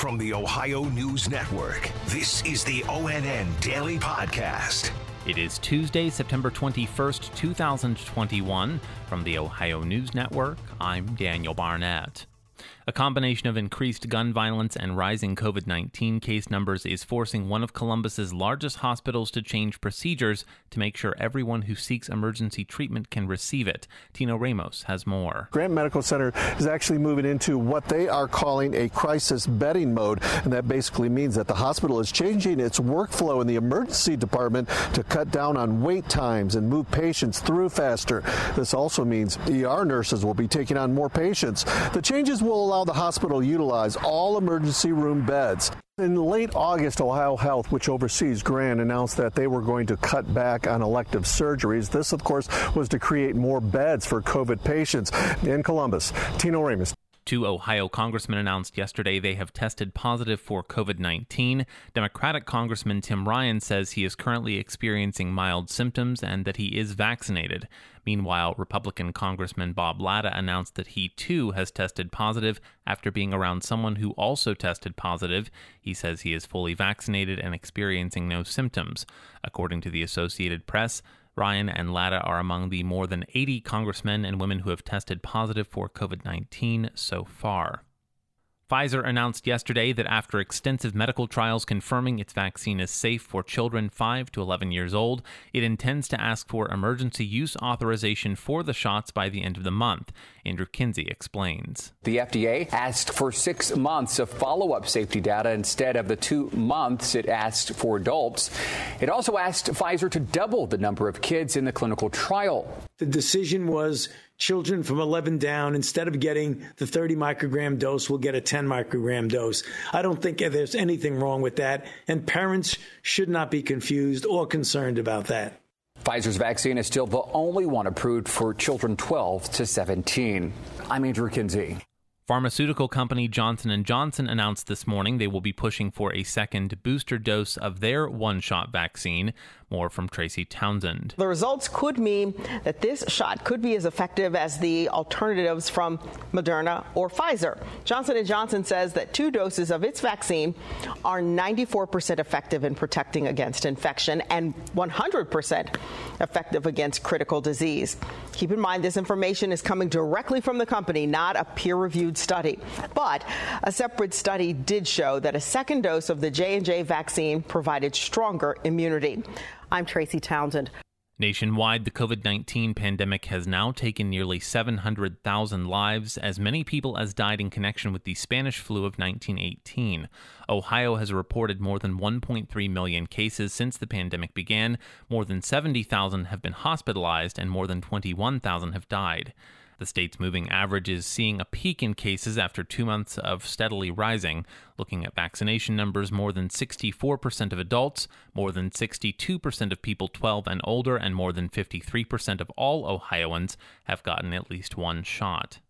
From the Ohio News Network, this is the ONN Daily Podcast. It is Tuesday, September 21st, 2021. From the Ohio News Network, I'm Daniel Barnett. A combination of increased gun violence and rising COVID 19 case numbers is forcing one of Columbus's largest hospitals to change procedures to make sure everyone who seeks emergency treatment can receive it. Tino Ramos has more. Grant Medical Center is actually moving into what they are calling a crisis bedding mode, and that basically means that the hospital is changing its workflow in the emergency department to cut down on wait times and move patients through faster. This also means ER nurses will be taking on more patients. The changes will allow the hospital utilize all emergency room beds. In late August, OhioHealth, which oversees Grant, announced that they were going to cut back on elective surgeries. This, of course, was to create more beds for COVID patients. In Columbus, Tino Ramos. Two Ohio congressmen announced yesterday they have tested positive for COVID 19. Democratic Congressman Tim Ryan says he is currently experiencing mild symptoms and that he is vaccinated. Meanwhile, Republican Congressman Bob Latta announced that he too has tested positive after being around someone who also tested positive. He says he is fully vaccinated and experiencing no symptoms. According to the Associated Press, Ryan and Latta are among the more than 80 congressmen and women who have tested positive for COVID 19 so far. Pfizer announced yesterday that after extensive medical trials confirming its vaccine is safe for children 5 to 11 years old, it intends to ask for emergency use authorization for the shots by the end of the month. Andrew Kinsey explains. The FDA asked for six months of follow up safety data instead of the two months it asked for adults. It also asked Pfizer to double the number of kids in the clinical trial. The decision was children from 11 down, instead of getting the 30 microgram dose, will get a 10 microgram dose. I don't think there's anything wrong with that, and parents should not be confused or concerned about that. Pfizer's vaccine is still the only one approved for children 12 to 17. I'm Andrew Kinsey. Pharmaceutical company Johnson & Johnson announced this morning they will be pushing for a second booster dose of their one-shot vaccine. More from Tracy Townsend. The results could mean that this shot could be as effective as the alternatives from Moderna or Pfizer. Johnson & Johnson says that two doses of its vaccine are 94% effective in protecting against infection and 100% effective against critical disease. Keep in mind this information is coming directly from the company, not a peer-reviewed study. But a separate study did show that a second dose of the J&J vaccine provided stronger immunity. I'm Tracy Townsend. Nationwide, the COVID 19 pandemic has now taken nearly 700,000 lives, as many people as died in connection with the Spanish flu of 1918. Ohio has reported more than 1.3 million cases since the pandemic began, more than 70,000 have been hospitalized, and more than 21,000 have died. The state's moving average is seeing a peak in cases after two months of steadily rising. Looking at vaccination numbers, more than 64% of adults, more than 62% of people 12 and older, and more than 53% of all Ohioans have gotten at least one shot.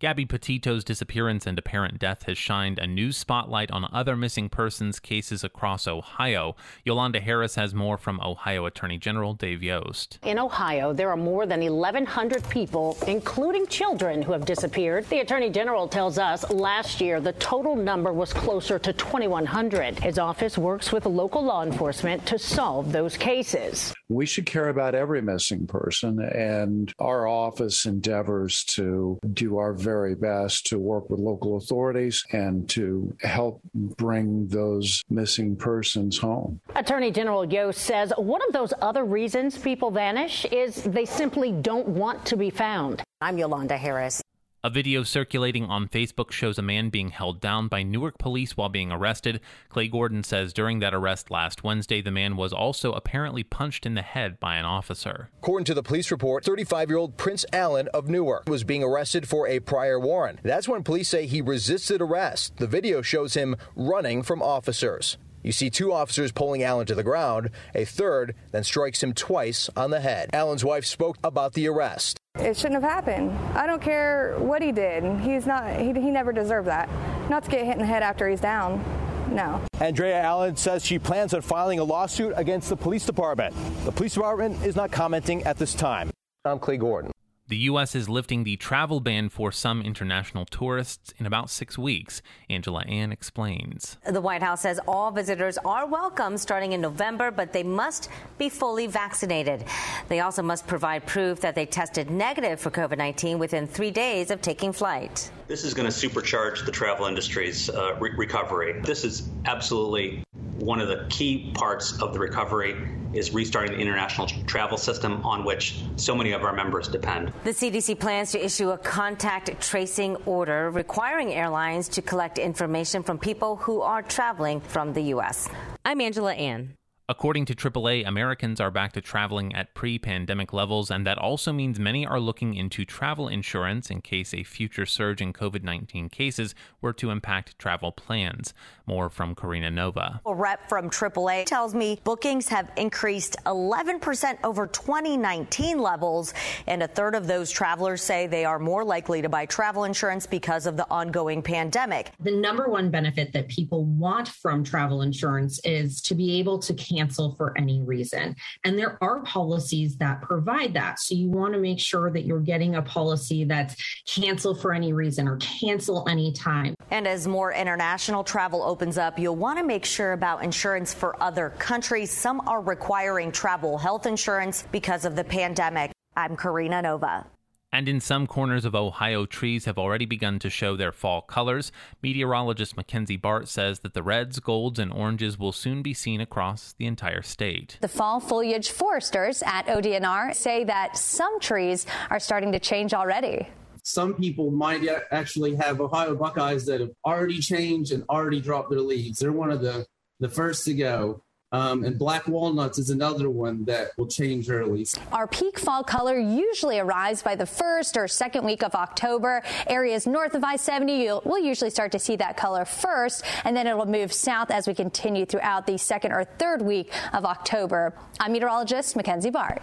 Gabby Petito's disappearance and apparent death has shined a new spotlight on other missing persons cases across Ohio. Yolanda Harris has more from Ohio Attorney General Dave Yost. In Ohio, there are more than 1,100 people, including children, who have disappeared. The Attorney General tells us last year the total number was closer to 2,100. His office works with local law enforcement to solve those cases. We should care about every missing person, and our office endeavors to do our very best to work with local authorities and to help bring those missing persons home. Attorney General Yost says one of those other reasons people vanish is they simply don't want to be found. I'm Yolanda Harris. A video circulating on Facebook shows a man being held down by Newark police while being arrested. Clay Gordon says during that arrest last Wednesday, the man was also apparently punched in the head by an officer. According to the police report, 35 year old Prince Allen of Newark was being arrested for a prior warrant. That's when police say he resisted arrest. The video shows him running from officers. You see two officers pulling Allen to the ground. A third then strikes him twice on the head. Allen's wife spoke about the arrest. It shouldn't have happened. I don't care what he did. He's not. He, he never deserved that. Not to get hit in the head after he's down. No. Andrea Allen says she plans on filing a lawsuit against the police department. The police department is not commenting at this time. I'm Clay Gordon. The U.S. is lifting the travel ban for some international tourists in about six weeks. Angela An explains. The White House says all visitors are welcome starting in November, but they must be fully vaccinated. They also must provide proof that they tested negative for COVID 19 within three days of taking flight. This is going to supercharge the travel industry's uh, re- recovery. This is absolutely one of the key parts of the recovery is restarting the international travel system on which so many of our members depend. The CDC plans to issue a contact tracing order requiring airlines to collect information from people who are traveling from the U.S. I'm Angela An. According to AAA, Americans are back to traveling at pre pandemic levels, and that also means many are looking into travel insurance in case a future surge in COVID 19 cases were to impact travel plans. More from Karina Nova. A rep from AAA tells me bookings have increased 11% over 2019 levels, and a third of those travelers say they are more likely to buy travel insurance because of the ongoing pandemic. The number one benefit that people want from travel insurance is to be able to cancel for any reason. And there are policies that provide that. So you want to make sure that you're getting a policy that's cancel for any reason or cancel anytime. And as more international travel opens up, you'll want to make sure about insurance for other countries. Some are requiring travel health insurance because of the pandemic. I'm Karina Nova. And in some corners of Ohio, trees have already begun to show their fall colors. Meteorologist Mackenzie Bart says that the reds, golds, and oranges will soon be seen across the entire state. The fall foliage foresters at ODNR say that some trees are starting to change already. Some people might actually have Ohio Buckeyes that have already changed and already dropped their leaves. They're one of the, the first to go. Um, and black walnuts is another one that will change early. Our peak fall color usually arrives by the first or second week of October. Areas north of I 70 will usually start to see that color first, and then it'll move south as we continue throughout the second or third week of October. I'm meteorologist Mackenzie Bart.